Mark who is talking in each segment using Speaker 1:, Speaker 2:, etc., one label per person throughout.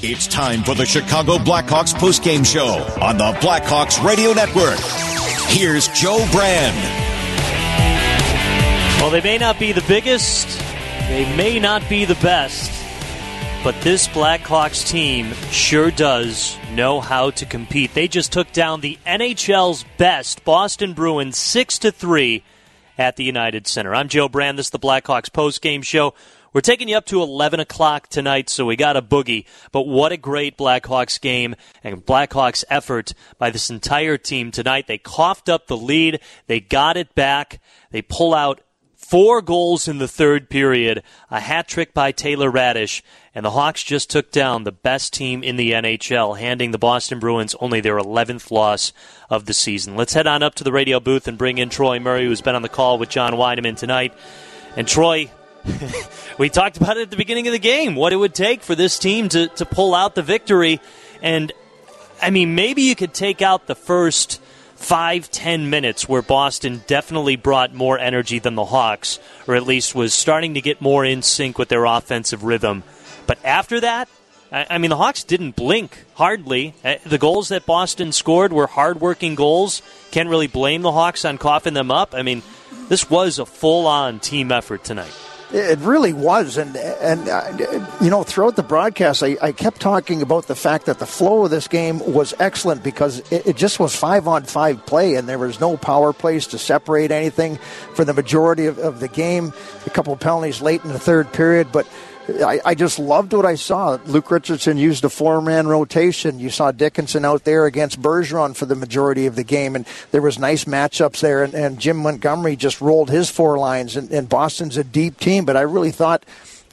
Speaker 1: It's time for the Chicago Blackhawks postgame show on the Blackhawks Radio Network. Here's Joe Brand.
Speaker 2: Well, they may not be the biggest, they may not be the best, but this Blackhawks team sure does know how to compete. They just took down the NHL's best Boston Bruins 6 to 3 at the United Center. I'm Joe Brand. This is the Blackhawks postgame show. We're taking you up to 11 o'clock tonight, so we got a boogie. But what a great Blackhawks game and Blackhawks effort by this entire team tonight. They coughed up the lead. They got it back. They pull out four goals in the third period, a hat trick by Taylor Raddysh, and the Hawks just took down the best team in the NHL, handing the Boston Bruins only their 11th loss of the season. Let's head on up to the radio booth and bring in Troy Murray, who's been on the call with John Wiedeman tonight. And Troy, we talked about it at the beginning of the game, what it would take for this team to, to pull out the victory. And, I mean, maybe you could take out the first five, ten minutes where Boston definitely brought more energy than the Hawks, or at least was starting to get more in sync with their offensive rhythm. But after that, I mean, the Hawks didn't blink, hardly. Uh, the goals that Boston scored were hardworking goals. Can't really blame the Hawks on coughing them up. I mean, this was a full on team effort tonight.
Speaker 3: It really was, and and uh, you know, throughout the broadcast, I, I, kept talking about the fact that the flow of this game was excellent because it, it, just was five on five play, and there was no power plays to separate anything for the majority of, of the game. A couple of penalties late in the third period, but I, I, just loved what I saw. Luke Richardson used a four man rotation. You saw Dickinson out there against Bergeron for the majority of the game, and there was nice matchups there. And, and Jim Montgomery just rolled his four lines. And, and Boston's a deep team, but I really thought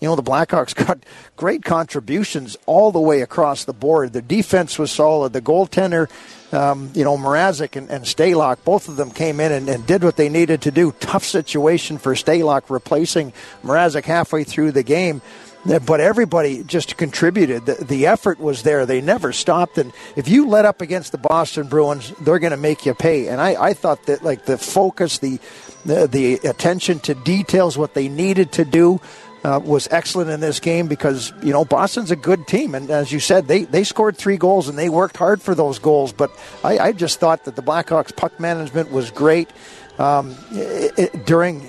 Speaker 3: you know, the Blackhawks got great contributions all the way across the board. The defense was solid. The goaltender, um, you know, Mrazek and, and both of them came in and, and, did what they needed to do. Tough situation for Stalock replacing Mrazek halfway through the game but everybody just contributed. The, the, effort was there. They never stopped. And if you let up against the Boston Bruins, they're going to make you pay. And I, I thought that like the focus, the, the, the attention to details, what they needed to do. Uh, was excellent in this game because you know Boston's a good team, and as you said, they they scored three goals and they worked hard for those goals. But I, I just thought that the Blackhawks puck management was great um, it, it, during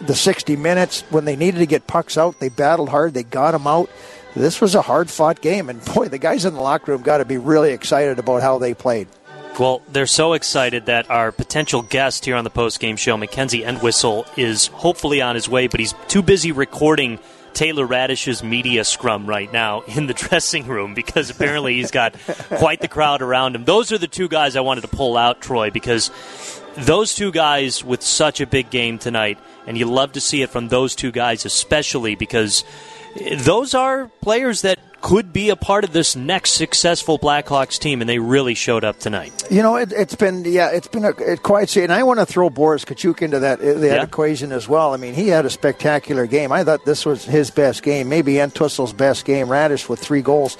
Speaker 3: the 60 minutes when they needed to get pucks out, they battled hard. They got them out. This was a hard fought game, and boy, the guys in the locker room got to be really excited about how they played.
Speaker 2: Well, they're so excited that our potential guest here on the post game show, Mackenzie Entwistle, is hopefully on his way, but he's too busy recording Taylor Raddysh's media scrum right now in the dressing room because apparently he's got quite the crowd around him. Those are the two guys I wanted to pull out, Troy, because those two guys with such a big game tonight, and you love to see it from those two guys, especially because those are players that could be a part of this next successful Blackhawks team, and they really showed up tonight.
Speaker 3: You know, it, has been yeah, it's been a, a quiet season. I want to throw Boris Katchouk into that, that yeah. equation as well. I mean, he had a spectacular game. I thought this was his best game, maybe Entwistle's best game. Raddysh with three goals.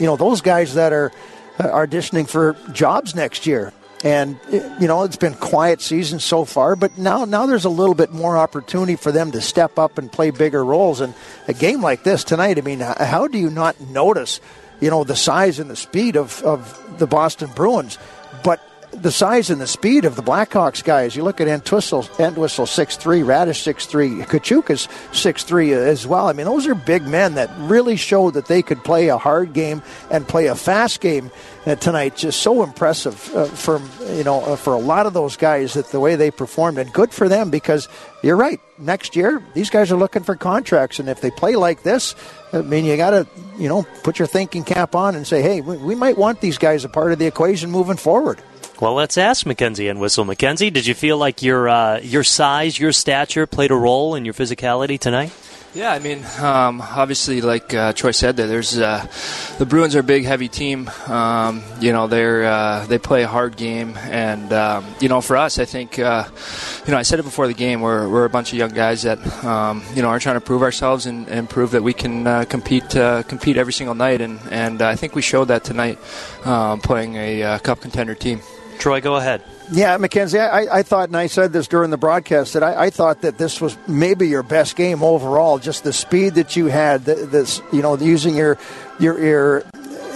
Speaker 3: You know, those guys that are uh, auditioning for jobs next year. And you know it's been quiet season so far, but now now there's a little bit more opportunity for them to step up and play bigger roles. And a game like this tonight, I mean, how do you not notice, you know, the size and the speed of, of the Boston Bruins? But the size and the speed of the Blackhawks guys. You look at Entwistle, Entwistle 6'3", Raddysh 6'3", Katchouk is 6'3", as well. I mean, those are big men that really showed that they could play a hard game and play a fast game uh, tonight. Just so impressive uh, for, you know, uh, for a lot of those guys that the way they performed. And good for them because you're right. Next year, these guys are looking for contracts. And if they play like this, I mean, you got to, you know, put your thinking cap on and say, hey, we, we might want these guys a part of the equation moving forward.
Speaker 2: Well, let's ask Mackenzie Whistle. Mackenzie, did you feel like your uh, your size, your stature played a role in your physicality tonight?
Speaker 4: Yeah, I mean, um, obviously, like uh, Troy said, there there's uh, the Bruins are a big, heavy team. Um, you know, they're uh, they play a hard game, and um, you know, for us, I think, uh, you know, I said it before the game, we're we're a bunch of young guys that um, you know are trying to prove ourselves and, and prove that we can uh, compete uh, compete every single night, and and I think we showed that tonight, um, playing a cup contender team.
Speaker 2: Troy, go ahead.
Speaker 3: Yeah, Mackenzie, I, I thought, and I said this during the broadcast, that I, I, thought that this was maybe your best game overall. Just the speed that you had, this, you know, using your your your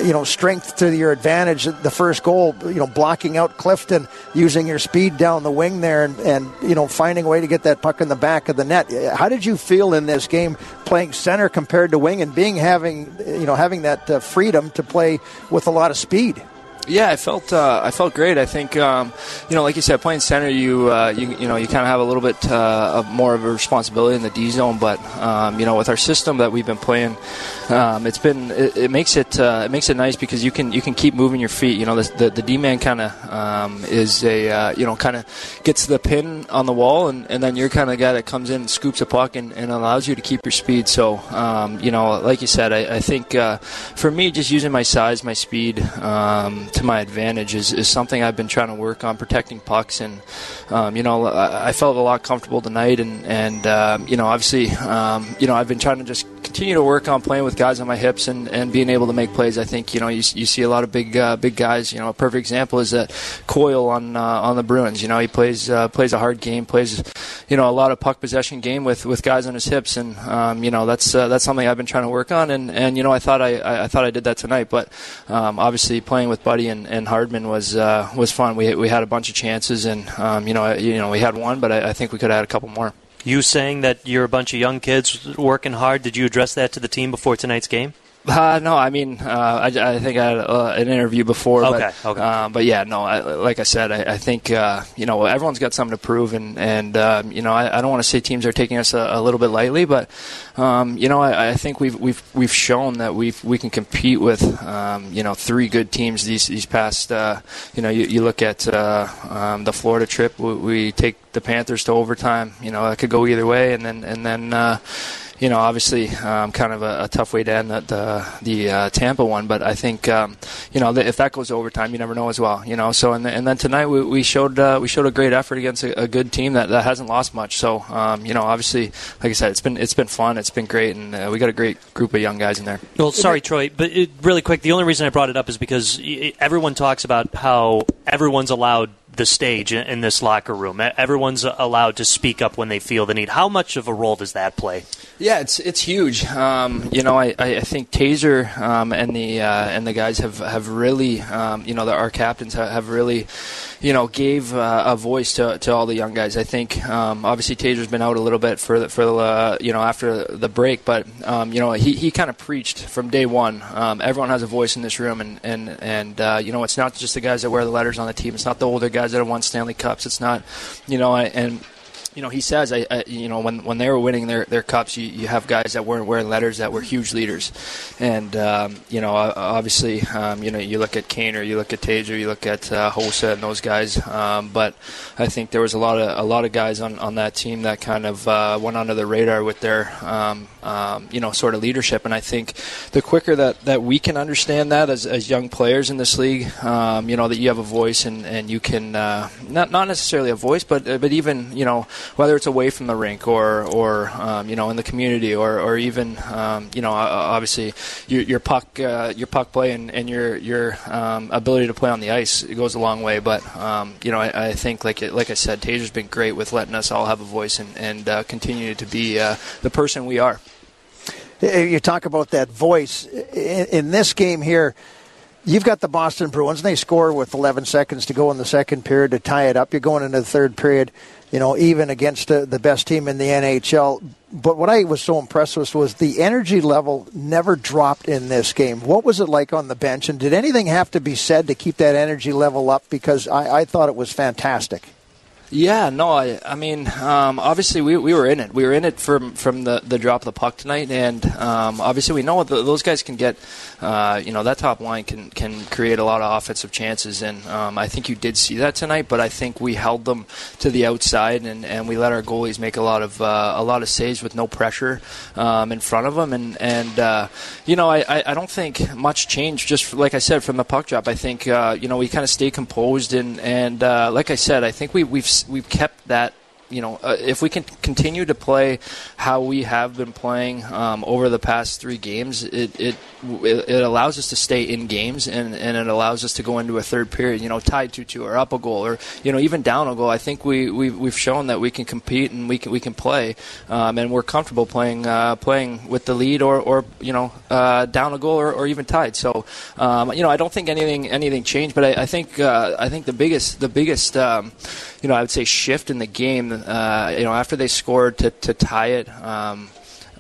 Speaker 3: you know strength to your advantage. The first goal, you know, blocking out Clifton, using your speed down the wing there, and, and you know finding a way to get that puck in the back of the net. How did you feel in this game playing center compared to wing and being having you know having that uh, freedom to play with a lot of speed?
Speaker 4: Yeah, I felt uh, I felt great. I think um, you know, like you said, playing center, you uh, you, you know you kind of have a little bit uh, of more of a responsibility in the D zone. But um, you know, with our system that we've been playing, um, it's been it, it makes it uh, it makes it nice because you can you can keep moving your feet. You know, the the, the D man kind of um, is a uh, you know kind of gets the pin on the wall, and, and then you're kind of guy that comes in, and scoops a puck, and, and allows you to keep your speed. So um, you know, like you said, I, I think uh, for me, just using my size, my speed um, to my advantage is, is something I've been trying to work on protecting pucks. And um, you know I, I, felt a lot comfortable tonight. And and um, you know obviously um, you know I've been trying to just continue to work on playing with guys on my hips and, and being able to make plays. I think you know you, you see a lot of big uh, big guys. You know a perfect example is that Coyle on uh, on the Bruins. You know he plays uh, plays a hard game plays you know a lot of puck possession game with, with guys on his hips. And um, you know that's uh, that's something I've been trying to work on. And, and you know I thought I, I, I thought I did that tonight. But um, obviously playing with Buddy and, and Hardman was uh, was fun. We we had a bunch of chances, and um, you know you know we had one, but I, I think we could have had a couple more.
Speaker 2: You saying that you're a bunch of young kids working hard? Did you address that to the team before tonight's game?
Speaker 4: Uh, no, I mean, uh, I, I, think I had uh, an interview before.
Speaker 2: Okay,
Speaker 4: but,
Speaker 2: okay.
Speaker 4: Uh, but yeah, no, I, like I said, I, I think uh, you know everyone's got something to prove, and and um, you know I, don't want to say teams are taking us a, a little bit lightly, but um, you know I, think we've we've we've shown that we we can compete with um, you know three good teams these these past. Uh, you know, you, you look at um, the Florida trip, we, we, take the Panthers to overtime. You know, that could go either way, and then and then you know, obviously, um, kind of a, a, tough way to end the the, the uh, Tampa one. But I think, um, you know, if that goes overtime, you never know as well. You know, so and, and then tonight we, we showed uh, we showed a great effort against a, a, good team that, that hasn't lost much. So, um, you know, obviously, like I said, it's been it's been fun, it's been great, and uh, we got a great group of young guys in there.
Speaker 2: Well, sorry, Troy, but it, really quick, the only reason I brought it up is because everyone talks about how everyone's allowed the stage in this locker room. Everyone's allowed to speak up when they feel the need. How much of a role does that play?
Speaker 4: Yeah, it's it's huge. Um, you know, I, I think Taser um, and the uh, and the guys have have really, um, you know, the, our captains have really you know, gave uh, a voice to, to all the young guys. I think um, obviously Taser's been out a little bit for the, for the, uh, you know after the break, but um, you know he, he kind of preached from day one. Um, everyone has a voice in this room, and and and uh, you know it's not just the guys that wear the letters on the team. It's not the older guys that have won Stanley Cups. It's not, you know, and you know, he says, I, I, you know, when when they were winning their, their cups, you, you have guys that weren't wearing letters that were huge leaders, and um, you know, obviously, um, you know, you look at Kaner, you look at Taser, you look at uh, Hossa and those guys, um, but I think there was a lot of a lot of guys on, on that team that kind of uh, went under the radar with their, um, um, you know, sort of leadership, and I think the quicker that, that we can understand that as, as young players in this league, um, you know, that you have a voice and, and you can uh, not not necessarily a voice, but but even you know whether it's away from the rink or or um, you know in the community or or even um, you know obviously your, your puck uh, your puck play and, and your your um, ability to play on the ice it goes a long way. But um, you know I, I, think like like I said, Taser's been great with letting us all have a voice and and uh, continue to be uh, the person we are.
Speaker 3: You talk about that voice in, in this game here. You've got the Boston Bruins, and they score with 11 seconds to go in the second period to tie it up. You're going into the third period you know, even against the, the best team in the NHL. But what I was so impressed with was the energy level never dropped in this game. What was it like on the bench, and did anything have to be said to keep that energy level up? Because I, I thought it was fantastic.
Speaker 4: Yeah, no, I, I mean, um, obviously we, we were in it. We were in it from from the, the drop of the puck tonight, and um, obviously we know the, those guys can get. Uh, you know, that top line can can create a lot of offensive chances, and um, I think you did see that tonight. But I think we held them to the outside, and, and we let our goalies make a lot of uh, a lot of saves with no pressure um, in front of them, and and uh, you know, I, I don't think much changed. Just like I said from the puck drop, I think uh, you know we kind of stay composed, and and uh, like I said, I think we we've we've kept that you know, uh, if we can continue to play how we have been playing um, over the past three games, it, it it allows us to stay in games and, and it allows us to go into a third period, you know, tied two two or up a goal or you know even down a goal. I think we we we've shown that we can compete and we can we can play, um, and we're comfortable playing uh, playing with the lead or or you know uh, down a goal or, or even tied. So um, you know I don't think anything anything changed, but I, I think uh, I think the biggest the biggest um, you know I would say shift in the game uh, you know, after they scored to, to tie it, um,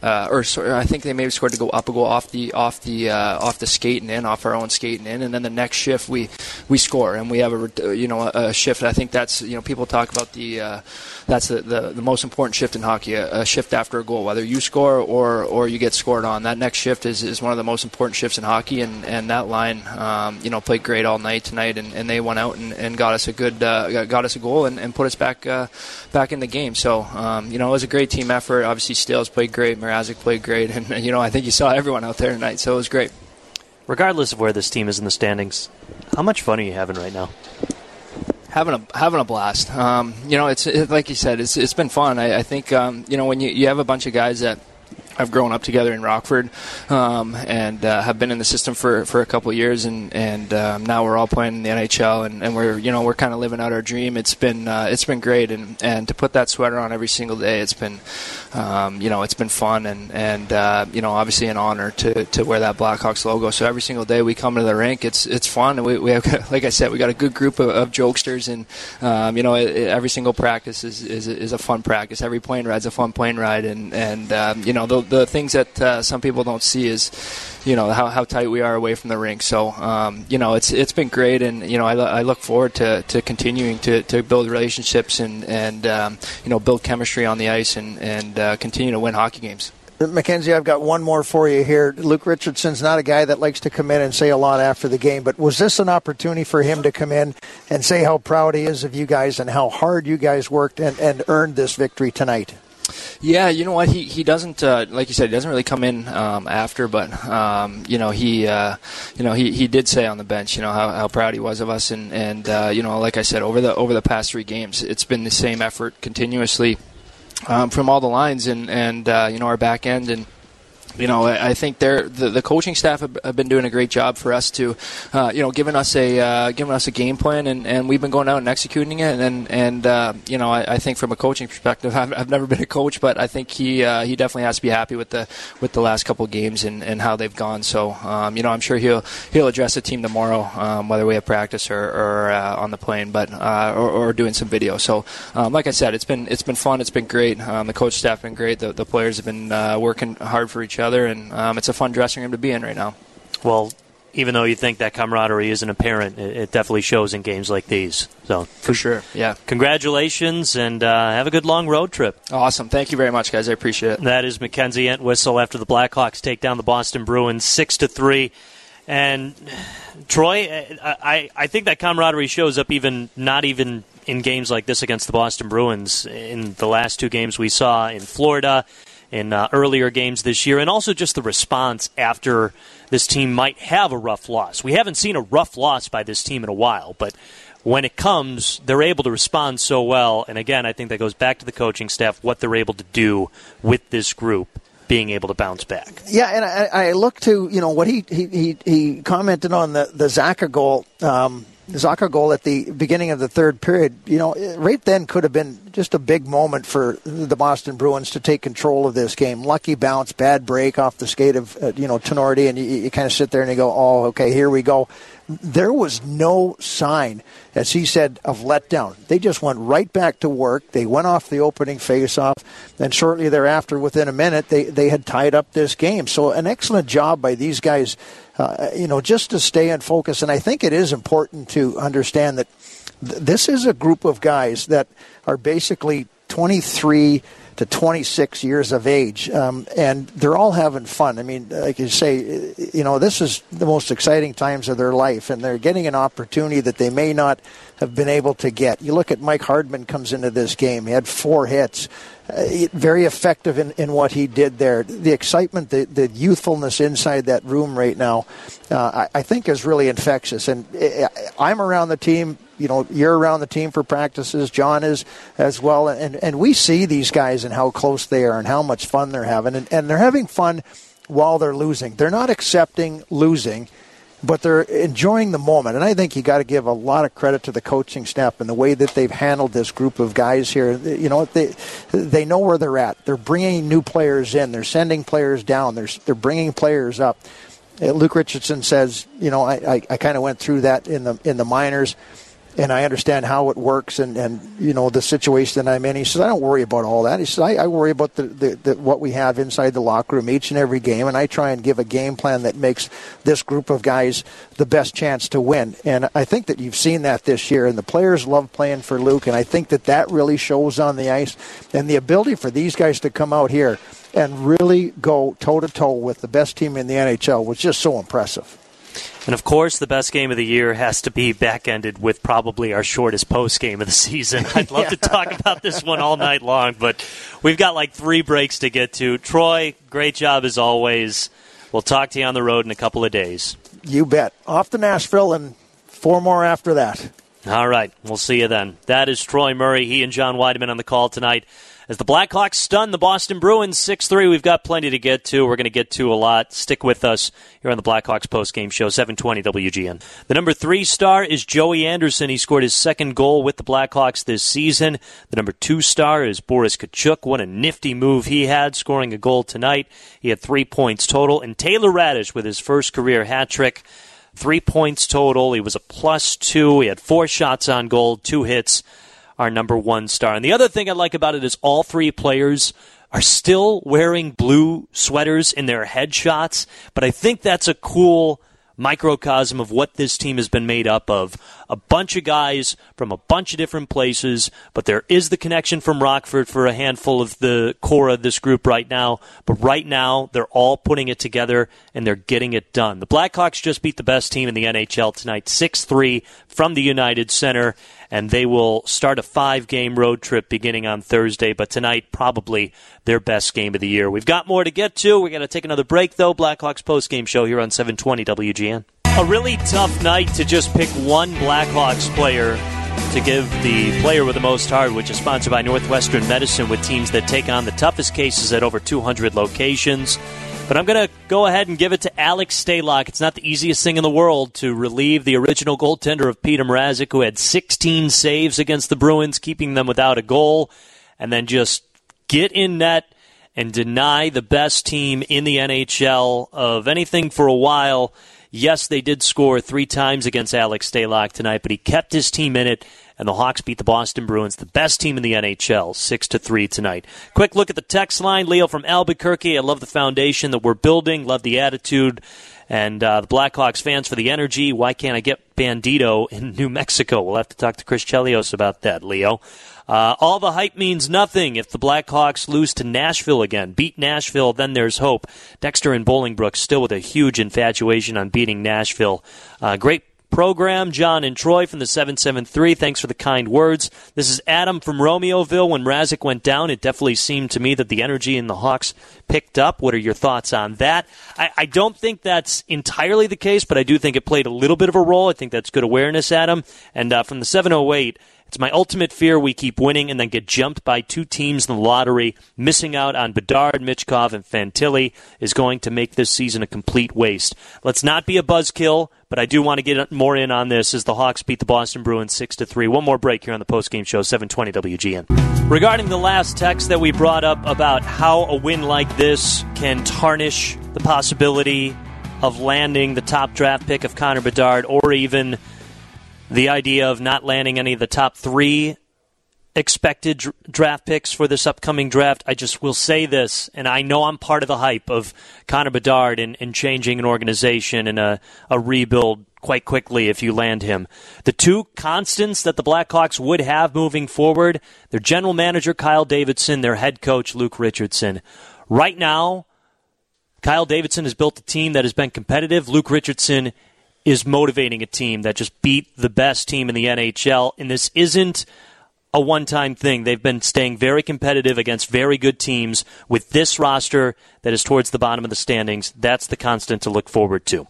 Speaker 4: uh, or I think they maybe scored to go up a goal off the off the uh, off the skating in, off our own skating in, and then the next shift we we score and we have a you know a shift. I think that's you know people talk about the uh, that's the, the, the most important shift in hockey, a, a, shift after a goal, whether you score or or you get scored on. That next shift is, is one of the most important shifts in hockey, and, and that line um, you know played great all night tonight, and, and they went out and, and got us a good uh, got us a goal and, and put us back uh, back in the game. So um, you know it was a great team effort. Obviously, Stales played great. Mrazek played great, and you know I think you saw everyone out there tonight, so it was great.
Speaker 2: Regardless of where this team is in the standings, how much fun are you having right now?
Speaker 4: having a having a blast. Um, you know, it's it, like you said, it's it's been fun. I, I think um, you know when you you have a bunch of guys that I've grown up together in Rockford um, and uh, have been in the system for, for a couple years, and and um, now we're all playing in the NHL, and, and we're you know we're kind of living out our dream. It's been uh, it's been great, and, and to put that sweater on every single day, it's been um, you know it's been fun, and and uh, you know obviously an honor to, to wear that Blackhawks logo. So every single day we come to the rink, it's it's fun, and we, we have like I said, we got a good group of, of jokesters, and um, you know it, it, every single practice is, is is a fun practice. Every plane ride's a fun plane ride, and and um, you know the things that uh, some people don't see is, you know, how, how tight we are away from the rink. So, um, you know, it's it's been great, and you know, I, I look forward to, to continuing to, to build relationships and and um, you know build chemistry on the ice and and uh, continue to win hockey games.
Speaker 3: Mackenzie, I've got one more for you here. Luke Richardson's not a guy that likes to come in and say a lot after the game, but was this an opportunity for him to come in and say how proud he is of you guys and how hard you guys worked and, and earned this victory tonight?
Speaker 4: Yeah, you know what? He he doesn't uh, like you said. He doesn't really come in um, after, but um, you know he uh, you know he, he did say on the bench, you know how, how proud he was of us, and and uh, you know like I said over the over the past three games, it's been the same effort continuously um, from all the lines, and and uh, you know our back end and you know, I think they're the, the coaching staff have, have, been doing a great job for us to, uh, you know, giving us a uh, giving us a game plan, and, and we've been going out and executing it. And and uh, you know, I, I, think from a coaching perspective, I've, I've, never been a coach, but I think he uh, he definitely has to be happy with the with the last couple of games and, and how they've gone. So, um, you know, I'm sure he'll he'll address the team tomorrow, um, whether we have practice or, or uh, on the plane, but uh, or, or, doing some video. So, um, like I said, it's been it's been fun. It's been great. Um, the coach staff been great. The, the players have been working hard for each other, and um, it's a fun dressing room to be in right now.
Speaker 2: Well, even though you think that camaraderie isn't apparent, it, it definitely shows in games like these. So
Speaker 4: for sure, yeah.
Speaker 2: Congratulations and uh, have a good long road trip.
Speaker 4: Awesome, thank you very much, guys. I appreciate it.
Speaker 2: That is Mackenzie Entwistle after the Blackhawks take down the Boston Bruins six to three. And Troy, I, I think that camaraderie shows up even not even in games like this against the Boston Bruins. In the last two games we saw in Florida in uh, earlier games this year, and also just the response after this team might have a rough loss. We haven't seen a rough loss by this team in a while, but when it comes, they're able to respond so well. And again, I think that goes back to the coaching staff, what they're able to do with this group being able to bounce back.
Speaker 3: Yeah, and I, I look to you know what he he he, he commented on the the Zacha goal. Um, Zacha goal at the beginning of the third period, you know, right then could have been just a big moment for the Boston Bruins to take control of this game. Lucky bounce, bad break off the skate of, uh, you know, Tinordi, and you, you kind of sit there and you go, oh, okay, here we go. There was no sign, as he said, of letdown. They just went right back to work. They went off the opening faceoff, and shortly thereafter, within a minute, they, they had tied up this game. So an excellent job by these guys uh, you know, just to stay in focus. And I think it is important to understand that th- this is a group of guys that are basically 23 to 26 years of age, um, and they're all having fun. I mean, like you say, you know, this is the most exciting times of their life, and they're getting an opportunity that they may not have been able to get. You look at Mike Hardman comes into this game; he had four hits. Uh, very effective in, in what he did there. The excitement, the, the youthfulness inside that room right now, uh, I, I, think is really infectious. And uh, I'm around the team you know, you're around the team for practices. John is as well, and and we see these guys and how close they are and how much fun they're having, and, and they're having fun while they're losing. They're not accepting losing but they're enjoying the moment. And I think you got to give a lot of credit to the coaching staff and the way that they've handled this group of guys here. You know, they they know where they're at. They're bringing new players in. They're sending players down. They're they're bringing players up. Uh, Luke Richardson says, you know, I, I, I kind of went through that in the in the minors and I understand how it works and, and you know the situation I'm in. He says I don't worry about all that. He says I, I worry about the, the, the, what we have inside the locker room each and every game, and I try and give a game plan that makes this group of guys the best chance to win. And I think that you've seen that this year, and the players love playing for Luke, and I think that that really shows on the ice, and the ability for these guys to come out here and really go toe to toe with the best team in the NHL was just so impressive.
Speaker 2: And of course, the best game of the year has to be back ended with probably our shortest post game of the season. I'd love yeah. to talk about this one all night long, but we've got like three breaks to get to. Troy, great job as always. We'll talk to you on the road in a couple of days.
Speaker 3: You bet. Off to Nashville and four more after that.
Speaker 2: All right. We'll see you then. That is Troy Murray. He and John Wiedeman on the call tonight. As the Blackhawks stun the Boston Bruins 6 3, we've got plenty to get to. We're going to get to a lot. Stick with us here on the Blackhawks postgame show, 720 WGN. The number three star is Joey Anderson. He scored his second goal with the Blackhawks this season. The number two star is Boris Katchouk. What a nifty move he had, scoring a goal tonight. He had three points total. And Taylor Raddysh with his first career hat trick. Three points total. He was a plus two. He had four shots on goal, two hits our number one star. And the other thing I like about it is all three players are still wearing blue sweaters in their headshots, but I think that's a cool microcosm of what this team has been made up of. A bunch of guys from a bunch of different places, but there is the connection from Rockford for a handful of the core of this group right now. But right now, they're all putting it together and they're getting it done. The Blackhawks just beat the best team in the NHL tonight, 6 3 from the United Center, and they will start a five game road trip beginning on Thursday. But tonight, probably their best game of the year. We've got more to get to. We're going to take another break, though. Blackhawks post game show here on 720 WGN. A really tough night to just pick one Blackhawks player to give the player with the most heart, which is sponsored by Northwestern Medicine with teams that take on the toughest cases at over 200 locations. But I'm going to go ahead and give it to Alex Stalock. It's not the easiest thing in the world to relieve the original goaltender of Peter Mrazek, who had 16 saves against the Bruins, keeping them without a goal, and then just get in net and deny the best team in the NHL of anything for a while. Yes, they did score three times against Alex Stalock tonight, but he kept his team in it and the Hawks beat the Boston Bruins, the best team in the NHL, six to three tonight. Quick look at the text line, Leo from Albuquerque. I love the foundation that we're building, love the attitude, and uh, the Blackhawks fans for the energy. Why can't I get Bandito in New Mexico? We'll have to talk to Chris Chelios about that, Leo. Uh, all the hype means nothing if the Blackhawks lose to Nashville again. Beat Nashville, then there's hope. Dexter and Bolingbrook still with a huge infatuation on beating Nashville. Uh, great program. John and Troy from the 773, thanks for the kind words. This is Adam from Romeoville. When Mrazek went down, it definitely seemed to me that the energy in the Hawks picked up. What are your thoughts on that? I, I don't think that's entirely the case, but I do think it played a little bit of a role. I think that's good awareness, Adam. And uh, from the 708, it's my ultimate fear we keep winning and then get jumped by two teams in the lottery. Missing out on Bedard, Michkov, and Fantilli is going to make this season a complete waste. Let's not be a buzzkill, but I do want to get more in on this as the Hawks beat the Boston Bruins 6 to 3. One more break here on the postgame show, 720 WGN. Regarding the last text that we brought up about how a win like this can tarnish the possibility of landing the top draft pick of Connor Bedard or even the idea of not landing any of the top three expected draft picks for this upcoming draft. I just will say this, and I know I'm part of the hype of Connor Bedard and, and changing an organization and a, a rebuild quite quickly if you land him. The two constants that the Blackhawks would have moving forward their general manager, Kyle Davidson, their head coach, Luke Richardson. Right now, Kyle Davidson has built a team that has been competitive. Luke Richardson is motivating a team that just beat the best team in the NHL. And this isn't a one time thing. They've been staying very competitive against very good teams with this roster that is towards the bottom of the standings. That's the constant to look forward to.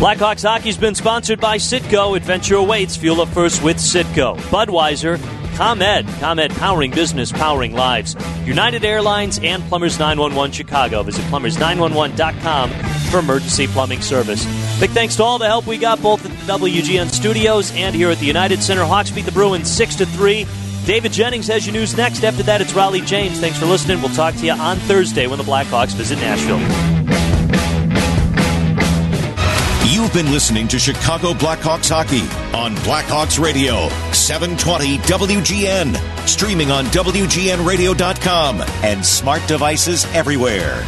Speaker 2: Blackhawks hockey's been sponsored by Citgo. Adventure awaits. Fuel up first with Citgo. Budweiser, ComEd, ComEd powering business, powering lives. United Airlines and Plumbers 911 Chicago. Visit plumbers911.com for emergency plumbing service. Big thanks to all the help we got both at the WGN studios and here at the United Center. Hawks beat the Bruins 6 to 3. David Jennings has your news next. After that, it's Riley James. Thanks for listening. We'll talk to you on Thursday when the Blackhawks visit Nashville.
Speaker 1: You've been listening to Chicago Blackhawks hockey on Blackhawks Radio, 720 WGN, streaming on WGNradio.com and smart devices everywhere.